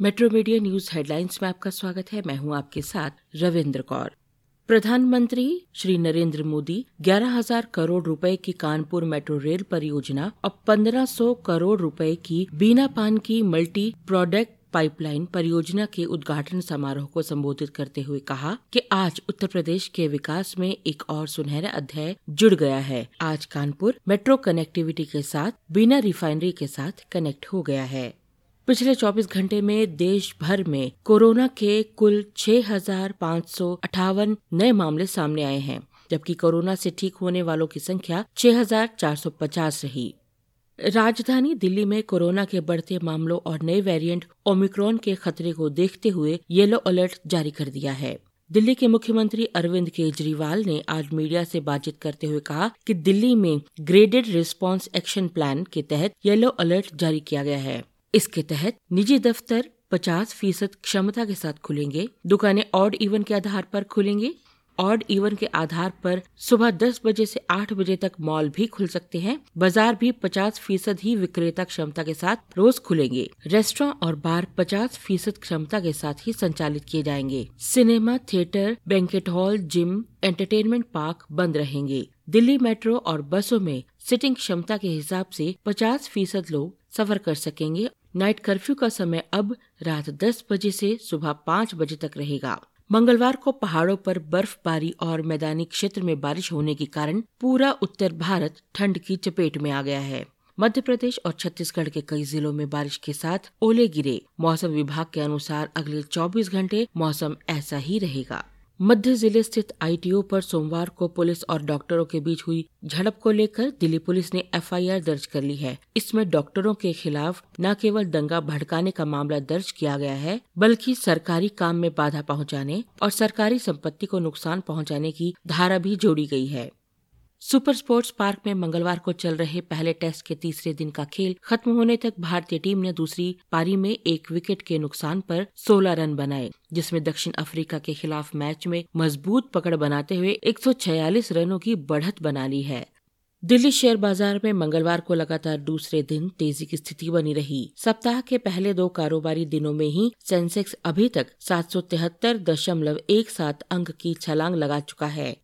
Metro media news headlines में आपका स्वागत है। मैं हूँ आपके साथ रविंद्र कौर। प्रधानमंत्री श्री नरेंद्र मोदी 11,000 करोड़ रुपए की कानपुर मेट्रो रेल परियोजना और 1500 करोड़ रुपए की बीना पान की मल्टी प्रोडक्ट पाइपलाइन परियोजना के उद्घाटन समारोह को संबोधित करते हुए कहा कि आज उत्तर प्रदेश के विकास में एक और सुनहरा अध्याय जुड़ गया है। आज कानपुर मेट्रो कनेक्टिविटी के साथ बिना रिफाइनरी के साथ कनेक्ट हो गया है। पिछले 24 घंटे में देश भर में कोरोना के कुल छह हज़ार पाँच सौ अठावन नए मामले सामने आए हैं जबकि कोरोना से ठीक होने वालों की संख्या 6,450 रही। राजधानी दिल्ली में कोरोना के बढ़ते मामलों और नए वेरिएंट ओमिक्रॉन के खतरे को देखते हुए येलो अलर्ट जारी कर दिया है। दिल्ली के मुख्यमंत्री अरविंद केजरीवाल ने आज मीडिया से बातचीत करते हुए कहा कि दिल्ली में ग्रेडेड रिस्पांस एक्शन प्लान के तहत येलो अलर्ट जारी किया गया है। इसके तहत निजी दफ्तर 50 फ़ीसद क्षमता के साथ खुलेंगे। दुकानें ऑड इवन के आधार पर खुलेंगे। ऑड इवन के आधार पर सुबह 10 बजे से 8 बजे तक मॉल भी खुल सकते हैं। बाज़ार भी 50 फ़ीसद ही विक्रेता क्षमता के साथ रोज खुलेंगे। रेस्टोरेंट और बार 50 फ़ीसद क्षमता के साथ ही संचालित किए जाएँगे। Cinema, theatre, banquet hall, gym, entertainment park बंद रहेंगे। दिल्ली मेट्रो और बसों में सिटिंग क्षमता के हिसाब से 50 फ़ीसद लोग सफ़र कर सकेंगे नाइट कर्फ्यू का समय अब रात 10 बजे से सुबह 5 बजे तक रहेगा। मंगलवार को पहाड़ों पर बर्फबारी और मैदानी क्षेत्र में बारिश होने के कारण पूरा उत्तर भारत ठंड की चपेट में आ गया है। मध्य प्रदेश और छत्तीसगढ़ के कई जिलों में बारिश के साथ ओले गिरे। मौसम विभाग के अनुसार अगले 24 घंटे मौसम ऐसा ही रहेगा। मध्य ज़िले स्थित आईटीओ पर सोमवार को पुलिस और डॉक्टरों के बीच हुई झड़प को लेकर दिल्ली पुलिस ने एफआईआर दर्ज कर ली है। इसमें डॉक्टरों के खिलाफ न केवल दंगा भड़काने का मामला दर्ज किया गया है, बल्कि सरकारी काम में बाधा पहुँचाने और सरकारी संपत्ति को नुकसान पहुँचाने की धारा भी जोड़ी गई है। सुपर स्पोर्ट्स पार्क में मंगलवार को चल रहे पहले टेस्ट के तीसरे दिन का खेल खत्म होने तक भारतीय टीम ने दूसरी पारी में एक विकेट के नुकसान पर 16 रन बनाए, जिसमें दक्षिण अफ्रीका के खिलाफ मैच में मज़बूत पकड़ बनाते हुए 146 रनों की बढ़त बना ली है। दिल्ली शेयर बाज़ार में मंगलवार को लगातार दूसरे दिन तेज़ी की स्थिति बनी रही। सप्ताह के पहले दो कारोबारी दिनों में ही सेंसेक्स अभी तक सात सौ तिहत्तर दशमलव एक सात अंक की छलांग लगा चुका है।